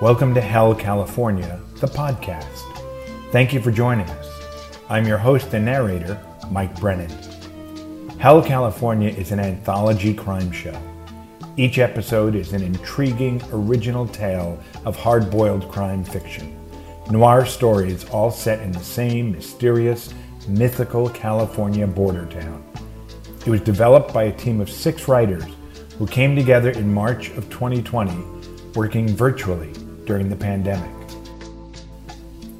Welcome to Hell, California, the podcast. Thank you for joining us. I'm your host and narrator, Mike Brennan. Hell, California is an anthology crime show. Each episode is an intriguing, original tale of hard boiled crime fiction. Noir stories all set in the same mysterious, mythical California border town. It was developed by a team of six writers who came together in March of 2020, working virtually during the pandemic.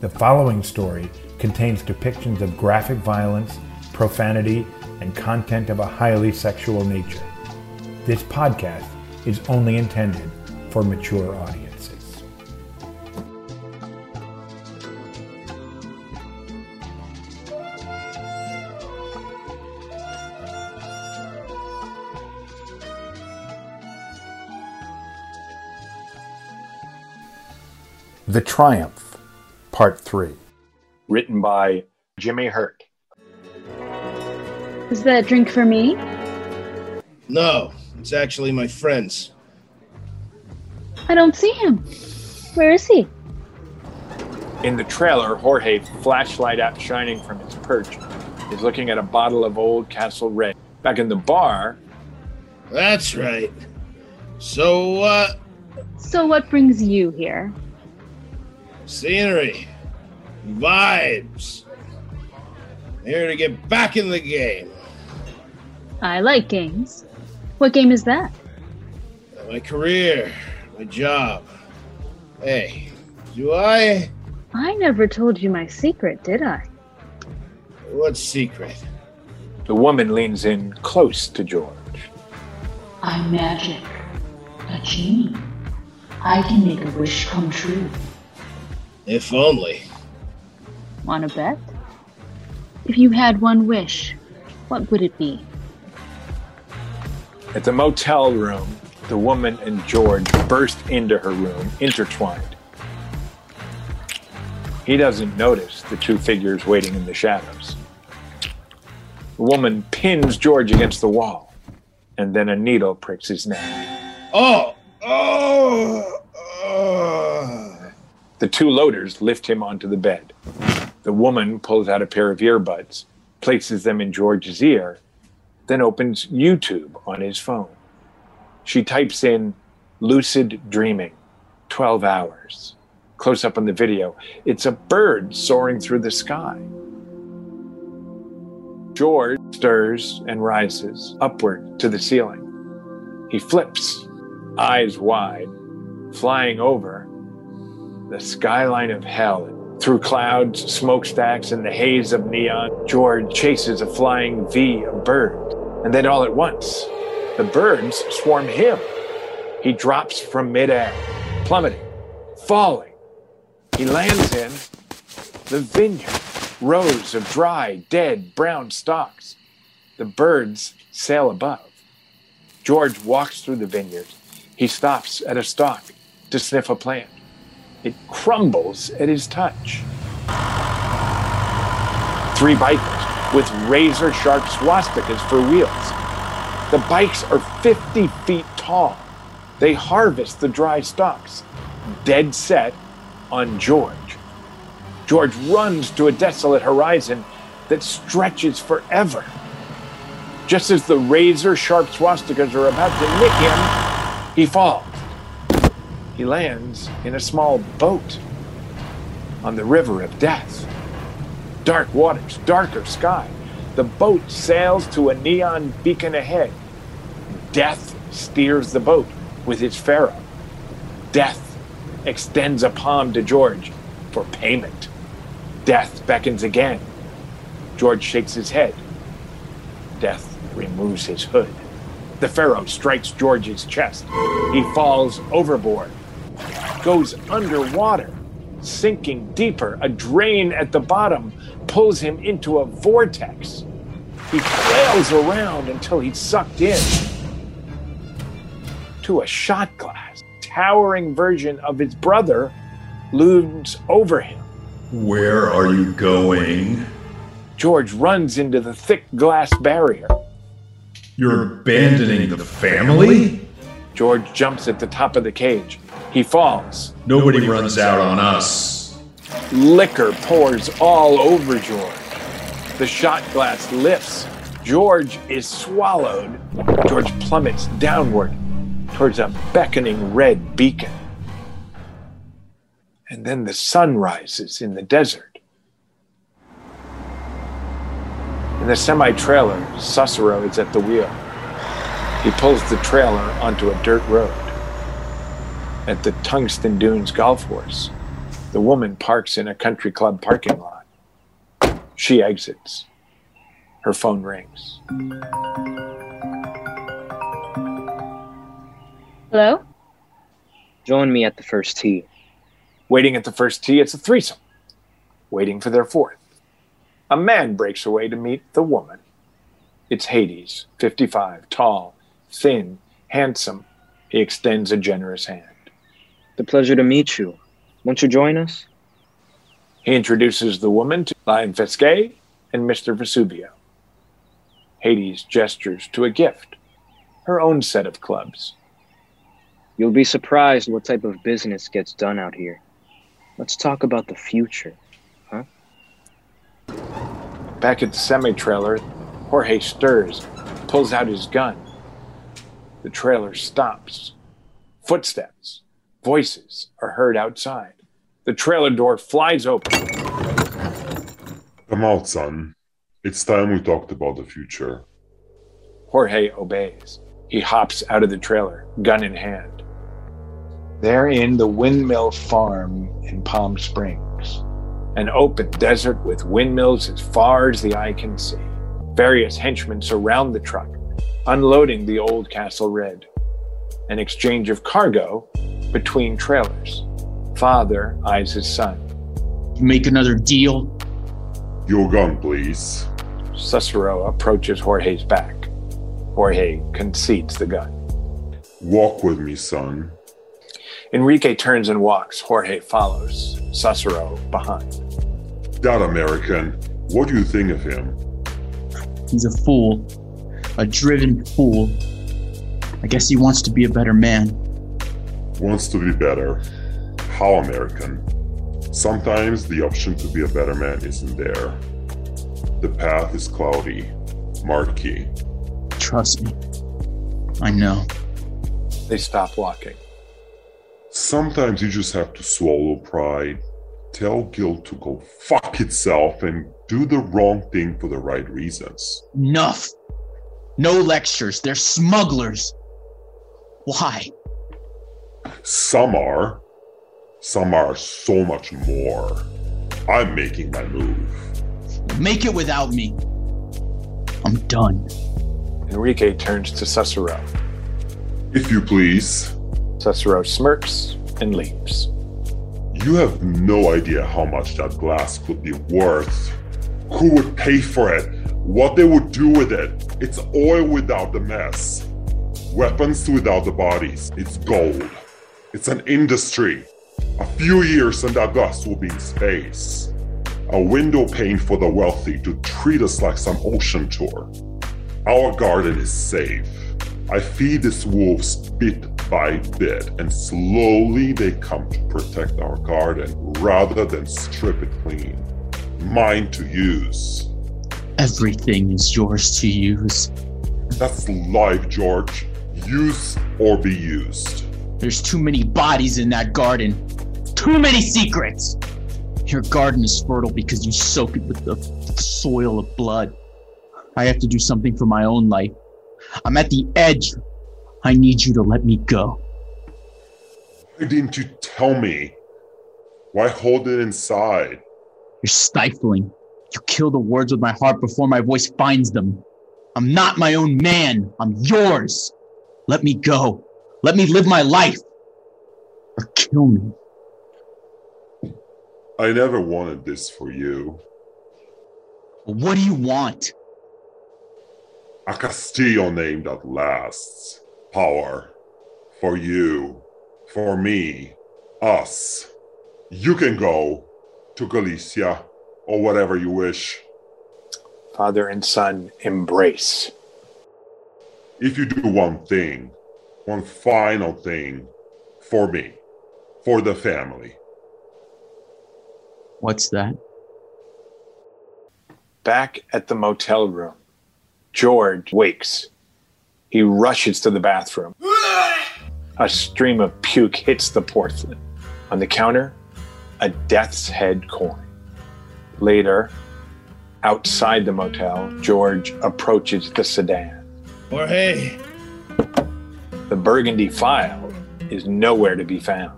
The following story contains depictions of graphic violence, profanity, and content of a highly sexual nature. This podcast is only intended for mature audiences. The Triumph, Part 3. Written by Jimmy Hurt. Is that drink for me? No, it's actually my friend's. I don't see him. Where is he? In the trailer, Jorge, flashlight out shining from his perch, is looking at a bottle of Old Castle Red. Back in the bar, That's right. So, uh, So, what brings you here? Scenery, vibes. Here to get back in the game. I like games. What game is that? My career, my job. Hey, do I? I never told you my secret, did I? What secret? the woman leans in close to George. I'm magic. A genie. I can make a wish come true. If only. Wanna bet? If you had one wish, what would it be? At the motel room, the woman and George burst into her room, intertwined. He doesn't notice the two figures waiting in the shadows. The woman pins George against the wall, and then a needle pricks his neck. Oh! Oh! oh. The two loaders lift him onto the bed. The woman pulls out a pair of earbuds, places them in George's ear, then opens YouTube on his phone. She types in lucid dreaming, 12 hours. Close up on the video, it's a bird soaring through the sky. George stirs and rises upward to the ceiling. He flips, eyes wide, flying over the skyline of hell. Through clouds, smokestacks, and the haze of neon, George chases a flying V of birds. And then all at once, the birds swarm him. He drops from midair, plummeting, falling. He lands in the vineyard, rows of dry, dead, brown stalks. The birds sail above. George walks through the vineyard. He stops at a stalk to sniff a plant. It crumbles at his touch. Three bikers with razor sharp swastikas for wheels. The bikes are 50 feet tall. They harvest the dry stalks, dead set on George. George runs to a desolate horizon that stretches forever. Just as the razor sharp swastikas are about to nick him, he falls. He lands in a small boat on the river of death. Dark waters, darker sky. The boat sails to a neon beacon ahead. Death steers the boat with its pharaoh. Death extends a palm to George for payment. Death beckons again. George shakes his head. Death removes his hood. The Pharaoh strikes George's chest. He falls overboard, goes underwater, sinking deeper. A drain at the bottom pulls him into a vortex. He flails around until he's sucked in to a shot glass. Towering version of his brother looms over him. Where are you going? George runs into the thick glass barrier. You're abandoning the family? George jumps at the top of the cage. He falls. Nobody runs out on us. Liquor pours all over George. The shot glass lifts. George is swallowed. George plummets downward towards a beckoning red beacon. And then the sun rises in the desert. In the semi trailer, Susuro is at the wheel. He pulls the trailer onto a dirt road. At the Tungsten Dunes Golf Course, the woman parks in a country club parking lot. She exits. Her phone rings. Hello? Join me at the first tee. Waiting at the first tee, it's a threesome. Waiting for their fourth. A man breaks away to meet the woman. It's Hades, 55, tall, thin, handsome. He extends a generous hand. The pleasure to meet you. Won't you join us? He introduces the woman to Lion Fesquet and Mr. Vesuvio. Hades gestures to a gift, her own set of clubs. You'll be surprised what type of business gets done out here. Let's talk about the future. Huh? Back at the semi trailer, Jorge stirs, pulls out his gun. The trailer stops. Footsteps, voices are heard outside. The trailer door flies open. Come out, son. It's time we talked about the future. Jorge obeys. He hops out of the trailer, gun in hand. They're in the windmill farm in Palm Springs, an open desert with windmills as far as the eye can see. Various henchmen surround the truck, unloading the old Castle Red. An exchange of cargo between trailers. Father eyes his son. You make another deal? Your gun, please. Susuro approaches Jorge's back. Jorge concedes the gun. Walk with me, son. Enrique turns and walks. Jorge follows. Susuro behind. That American, what do you think of him? He's a fool. A driven fool. I guess he wants to be a better man. Wants to be better. How American? Sometimes the option to be a better man isn't there. The path is cloudy, murky. Trust me. I know. They stop walking. Sometimes you just have to swallow pride, tell guilt to go fuck itself, and do the wrong thing for the right reasons. Enough! No lectures. They're smugglers. Why? Some are. Some are so much more. I'm making my move. Make it without me. I'm done. Enrique turns to Susuro. If you please, Susuro smirks and leaves. you have no idea how much that glass could be worth. Who would pay for it? What they would do with it? It's oil without the mess. Weapons without the bodies. It's gold. It's an industry. A few years and glass will be in space. A window pane for the wealthy to treat us like some ocean tour. Our garden is safe. I feed these wolves bit by bit, and slowly they come to protect our garden rather than strip it clean. Mine to use. Everything is yours to use. That's life, George. Use or be used. There's too many bodies in that garden. Too many secrets. Your garden is fertile because you soak it with the soil of blood. I have to do something for my own life. I'm at the edge. I need you to let me go. Why didn't you tell me? Why hold it inside? You're stifling. You kill the words with my heart before my voice finds them. I'm not my own man. I'm yours. Let me go. Let me live my life. Or kill me. I never wanted this for you. What do you want? A Castillo name that lasts. Power. For you. For me. Us. You can go to Galicia or whatever you wish. Father and son embrace. If you do one thing, one final thing for me, for the family. What's that? Back at the motel room, George wakes. He rushes to the bathroom. A stream of puke hits the porcelain. On the counter, a death's head coin. Later, outside the motel, George approaches the sedan. Jorge. The burgundy file is nowhere to be found.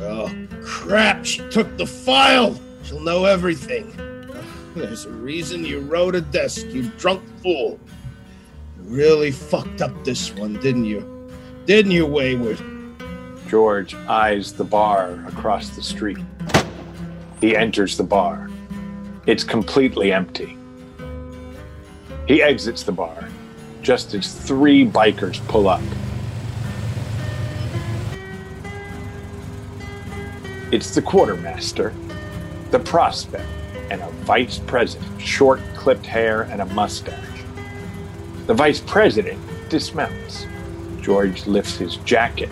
Oh, crap. She took the file. She'll know everything. There's a reason you wrote a desk, you drunk fool. You really fucked up this one, didn't you? Didn't you, Wayward? George eyes the bar across the street. He enters the bar. It's completely empty. He exits the bar just as three bikers pull up. It's the quartermaster, the prospect, and a vice president, short clipped hair and a mustache. The vice president dismounts. George lifts his jacket,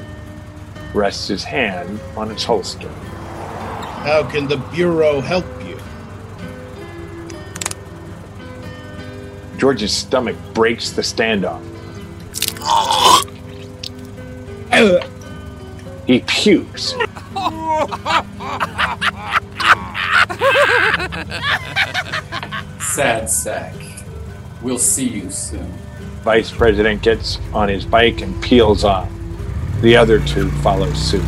rests his hand on its holster. How can the Bureau help you? George's stomach breaks the standoff. Uh. He pukes. Sad sack. We'll see you soon. Vice President gets on his bike and peels off. The other two follow suit.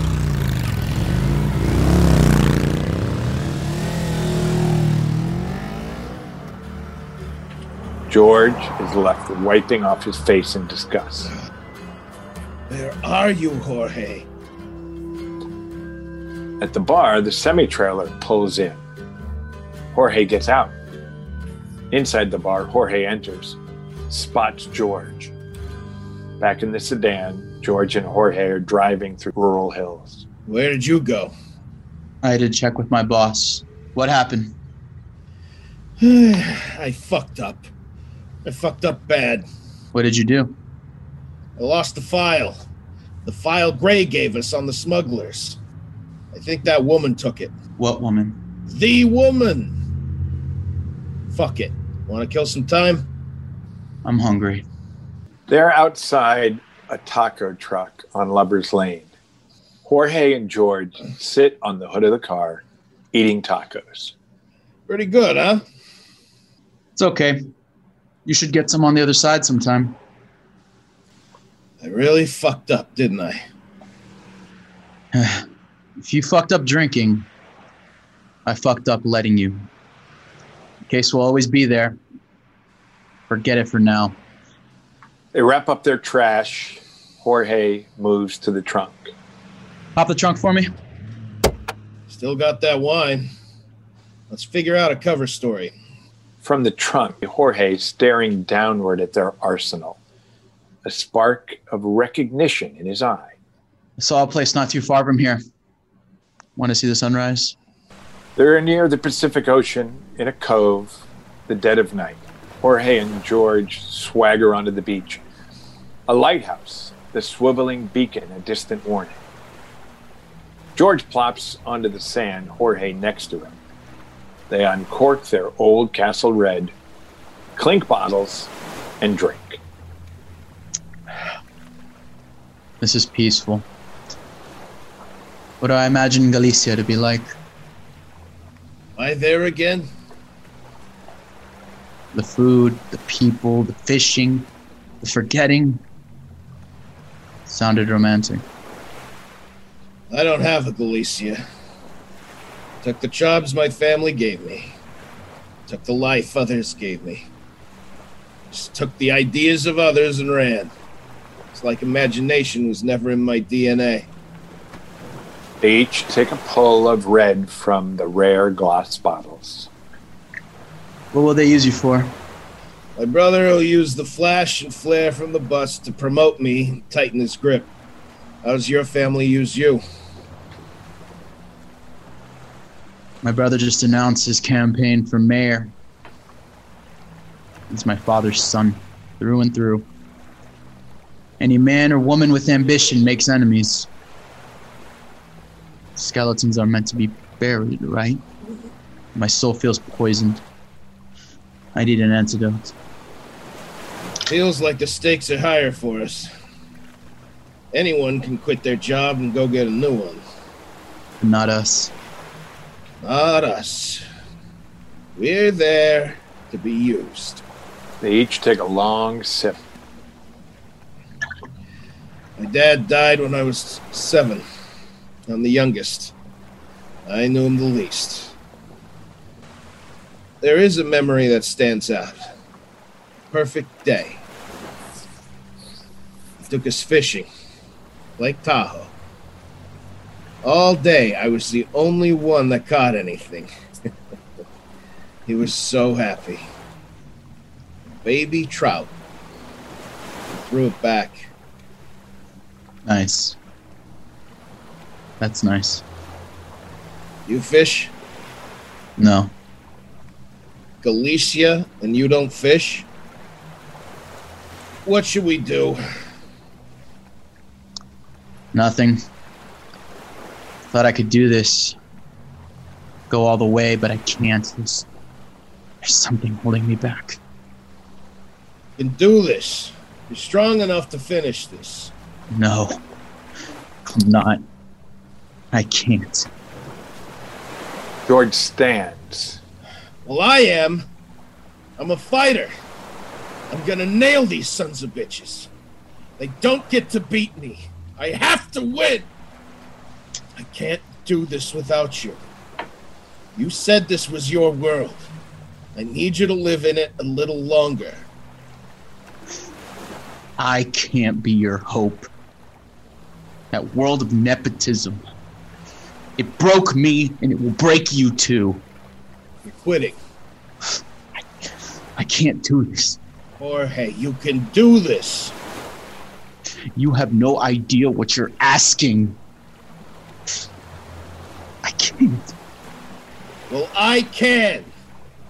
George is left wiping off his face in disgust. Where are you, Jorge? At the bar, the semi trailer pulls in. Jorge gets out. Inside the bar, Jorge enters, spots George. Back in the sedan, George and Jorge are driving through rural hills. Where did you go? I had to check with my boss. What happened? I fucked up. I fucked up bad. What did you do? I lost the file. The file Gray gave us on the smugglers. I think that woman took it. What woman? The woman! Fuck it. Want to kill some time? I'm hungry. They're outside a taco truck on Lover's Lane. Jorge and George sit on the hood of the car eating tacos. Pretty good, huh? It's okay. You should get some on the other side sometime. I really fucked up, didn't I? if you fucked up drinking, I fucked up letting you. The case will always be there. Forget it for now. They wrap up their trash. Jorge moves to the trunk. Pop the trunk for me. Still got that wine. Let's figure out a cover story. From the trunk, Jorge staring downward at their arsenal, a spark of recognition in his eye. I saw a place not too far from here. Want to see the sunrise? They're near the Pacific Ocean in a cove, the dead of night. Jorge and George swagger onto the beach. A lighthouse, the swiveling beacon, a distant warning. George plops onto the sand, Jorge next to him. They uncork their old Castle Red, clink bottles, and drink. This is peaceful. What do I imagine Galicia to be like? Am I there again? The food, the people, the fishing, the forgetting. Sounded romantic. I don't have a Galicia. Took the jobs my family gave me. Took the life others gave me. Just took the ideas of others and ran. It's like imagination was never in my DNA. They each take a pull of red from the rare glass bottles. What will they use you for? My brother will use the flash and flare from the bus to promote me tighten his grip. How does your family use you? My brother just announced his campaign for mayor. He's my father's son, through and through. Any man or woman with ambition makes enemies. Skeletons are meant to be buried, right? My soul feels poisoned. I need an antidote. Feels like the stakes are higher for us. Anyone can quit their job and go get a new one. But not us. Not us. We're there to be used. They each take a long sip. My dad died when I was seven. I'm the youngest. I knew him the least. There is a memory that stands out. Perfect day. He took us fishing. Lake Tahoe. All day, I was the only one that caught anything. he was so happy. Baby trout. Threw it back. Nice. That's nice. You fish? No. Galicia and you don't fish? What should we do? Nothing. Thought I could do this. Go all the way, but I can't. There's, there's something holding me back. You can do this. You're strong enough to finish this. No. I'm not. I can't. George stands. Well, I am. I'm a fighter. I'm gonna nail these sons of bitches. They don't get to beat me. I have to win. I can't do this without you. You said this was your world. I need you to live in it a little longer. I can't be your hope. That world of nepotism. It broke me, and it will break you too. You're quitting. I can't do this. Jorge, you can do this. You have no idea what you're asking. I can't. Well, I can.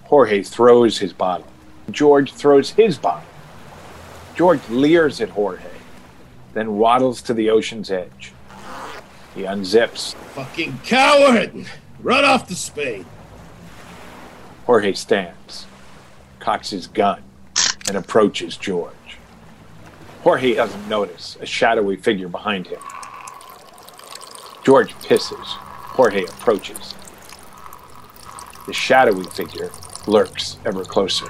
Jorge throws his bottle. George throws his bottle. George leers at Jorge, then waddles to the ocean's edge. He unzips. Fucking coward! Run off the spade. Jorge stands, cocks his gun, and approaches George. Jorge doesn't notice a shadowy figure behind him. George pisses. Jorge approaches. The shadowy figure lurks ever closer.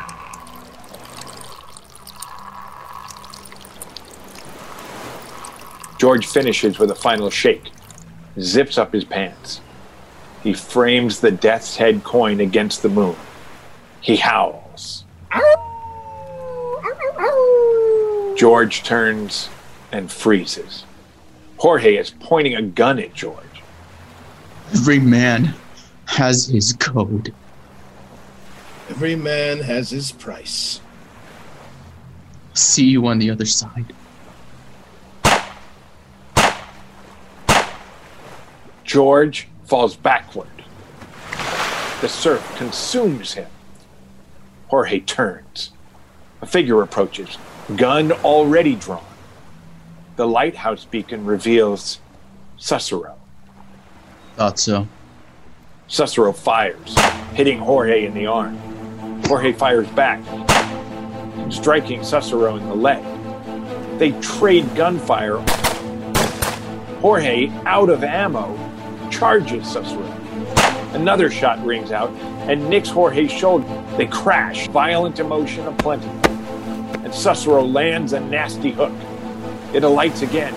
George finishes with a final shake, zips up his pants. He frames the death's head coin against the moon. He howls. George turns and freezes. Jorge is pointing a gun at George. Every man has his code. Every man has his price. See you on the other side. George falls backward. The surf consumes him. Jorge turns. A figure approaches, gun already drawn. The lighthouse beacon reveals Cicero. Thought so. Cicero fires, hitting Jorge in the arm. Jorge fires back, striking Cicero in the leg. They trade gunfire. Jorge, out of ammo, charges Cicero. Another shot rings out and nicks Jorge's shoulder. They crash, violent emotion aplenty. And Cicero lands a nasty hook. It alights again,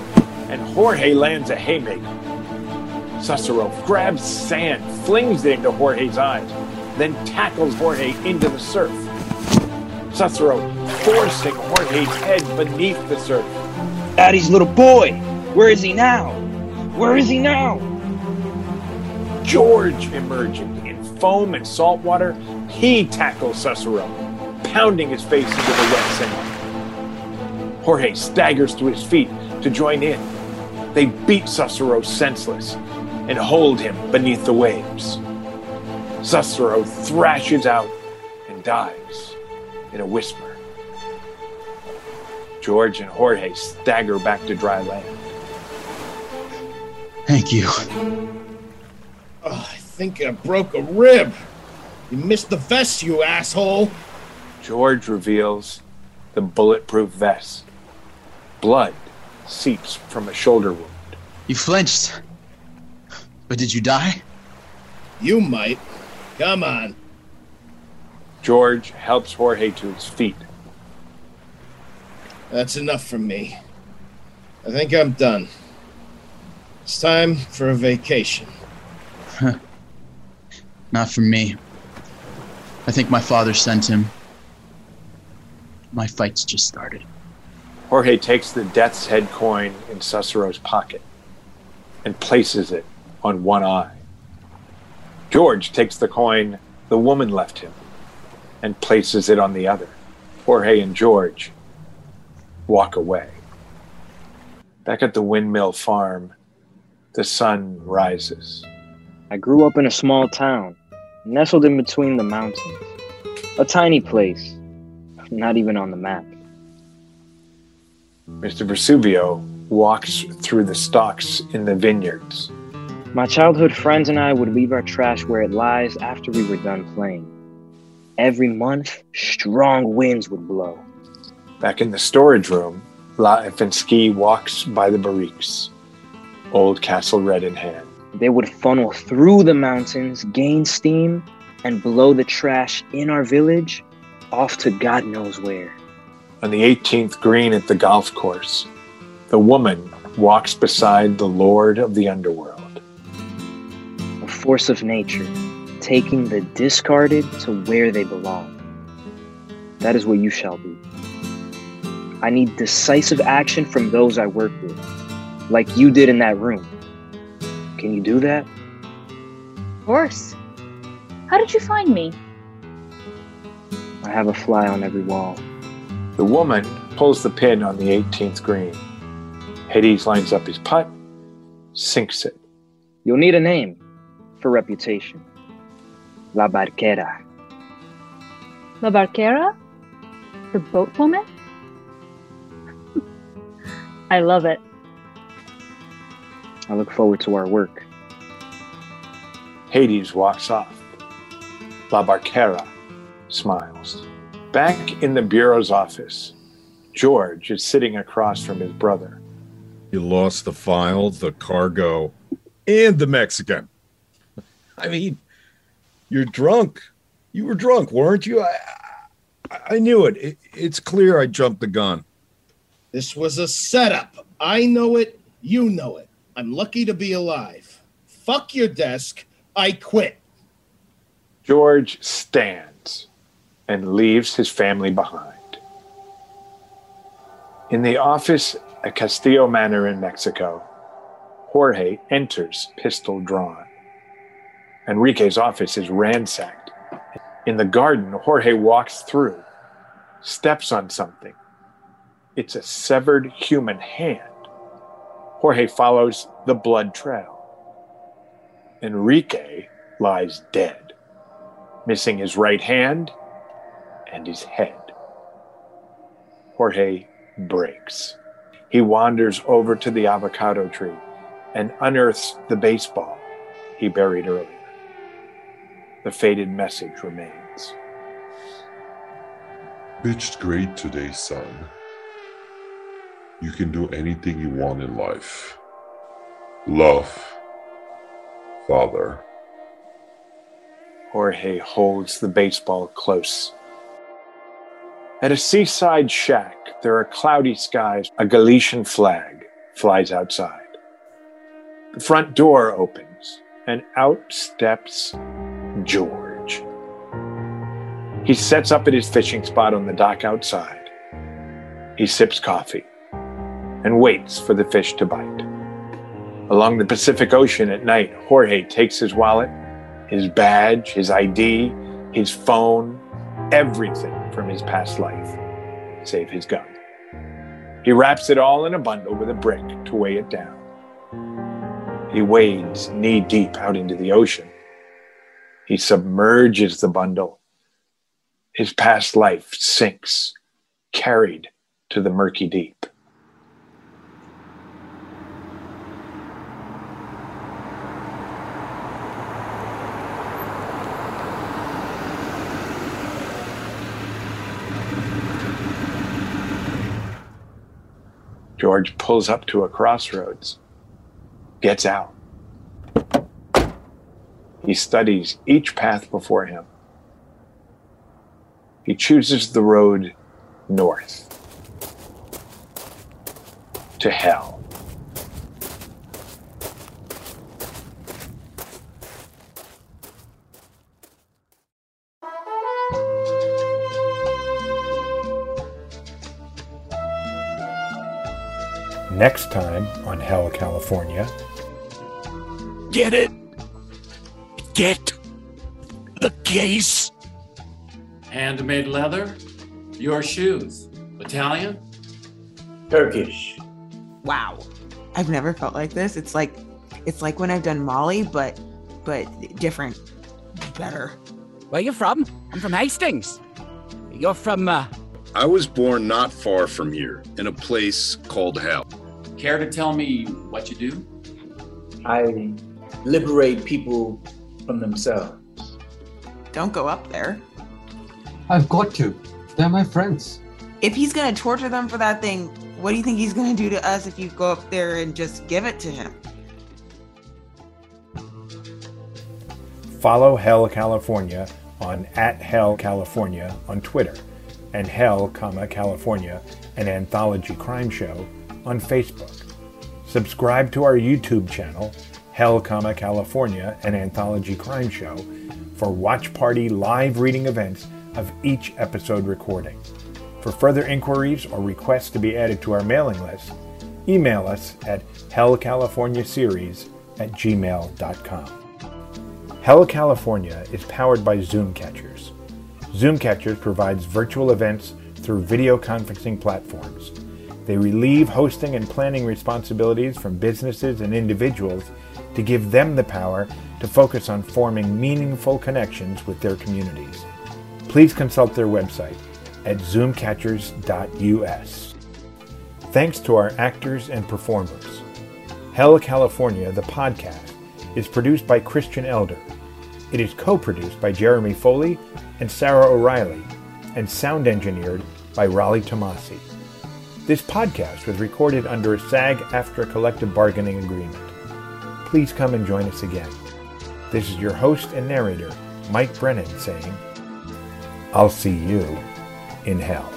and Jorge lands a haymaker. Cicero grabs sand, flings it into Jorge's eyes, then tackles Jorge into the surf. Cicero forcing Jorge's head beneath the surf. Daddy's little boy! Where is he now? Where is he now? George emerging in foam and salt water, he tackles Cicero, pounding his face into the wet sand. Jorge staggers to his feet to join in. They beat Cicero senseless and hold him beneath the waves. Cicero thrashes out and dies in a whisper. George and Jorge stagger back to dry land. Thank you. Oh, I think I broke a rib. You missed the vest, you asshole. George reveals the bulletproof vest. Blood seeps from a shoulder wound. You flinched. But did you die? You might. Come on. George helps Jorge to his feet. That's enough from me. I think I'm done. It's time for a vacation. Not for me. I think my father sent him. My fight's just started. Jorge takes the death's head coin in Susuro's pocket and places it on one eye. George takes the coin the woman left him and places it on the other. Jorge and George walk away. Back at the windmill farm, the sun rises. I grew up in a small town, nestled in between the mountains. A tiny place, not even on the map. Mr. Vesuvio walks through the stalks in the vineyards. My childhood friends and I would leave our trash where it lies after we were done playing. Every month, strong winds would blow. Back in the storage room, La Ifinsky walks by the barriques, old castle red in hand. They would funnel through the mountains, gain steam, and blow the trash in our village off to God knows where. On the 18th green at the golf course, the woman walks beside the lord of the underworld. A force of nature, taking the discarded to where they belong. That is what you shall be. I need decisive action from those I work with, like you did in that room. Can you do that? Of course. How did you find me? I have a fly on every wall. The woman pulls the pin on the 18th green. Hades lines up his putt, sinks it. You'll need a name for reputation. La Barquera. La Barquera? The boat woman? I love it. I look forward to our work. Hades walks off. La Barquera smiles. Back in the Bureau's office, George is sitting across from his brother. You lost the file, the cargo, and the Mexican. I mean, you're drunk. You were drunk, weren't you? I, I, I knew it. it. It's clear I jumped the gun. This was a setup. I know it. You know it. I'm lucky to be alive. Fuck your desk. I quit. George stands and leaves his family behind. In the office at Castillo Manor in Mexico, Jorge enters pistol drawn. Enrique's office is ransacked. In the garden, Jorge walks through, steps on something. It's a severed human hand. Jorge follows the blood trail. Enrique lies dead, missing his right hand and his head. Jorge breaks. He wanders over to the avocado tree and unearths the baseball he buried earlier. The faded message remains. Pitched great today, son. You can do anything you want in life. Love. Father. Jorge holds the baseball close. At a seaside shack, there are cloudy skies. A Galician flag flies outside. The front door opens, and out steps George. He sets up at his fishing spot on the dock outside. He sips coffee and waits for the fish to bite. Along the Pacific Ocean at night, Jorge takes his wallet, his badge, his ID, his phone, everything from his past life, save his gun. He wraps it all in a bundle with a brick to weigh it down. He wades knee deep out into the ocean. He submerges the bundle. His past life sinks, carried to the murky deep. George pulls up to a crossroads, gets out. He studies each path before him. He chooses the road north to hell. Next time on Hell, California. Get it? Get the case? Handmade leather? Your shoes? Italian? Turkish. Wow. I've never felt like this. It's like it's like when I've done Molly, but but different. Better. Where you from? I'm from Hastings. You're from uh I was born not far from here, in a place called Hell. Care to tell me what you do? I liberate people from themselves. Don't go up there. I've got to. They're my friends. If he's gonna torture them for that thing, what do you think he's gonna do to us if you go up there and just give it to him? Follow Hell California on at Hell California on Twitter and Hell, California, an anthology crime show on Facebook. Subscribe to our YouTube channel, Hell, California, an anthology crime show, for watch party live reading events of each episode recording. For further inquiries or requests to be added to our mailing list, email us at hellcaliforniaseries at gmail.com. Hell California is powered by Zoom Catchers. Zoom Catchers provides virtual events through video conferencing platforms. They relieve hosting and planning responsibilities from businesses and individuals to give them the power to focus on forming meaningful connections with their communities. Please consult their website at zoomcatchers.us. Thanks to our actors and performers. Hell California, the podcast, is produced by Christian Elder. It is co produced by Jeremy Foley and Sarah O'Reilly, and sound engineered by Raleigh Tomasi. This podcast was recorded under a SAG after collective bargaining agreement. Please come and join us again. This is your host and narrator, Mike Brennan, saying, I'll see you in hell.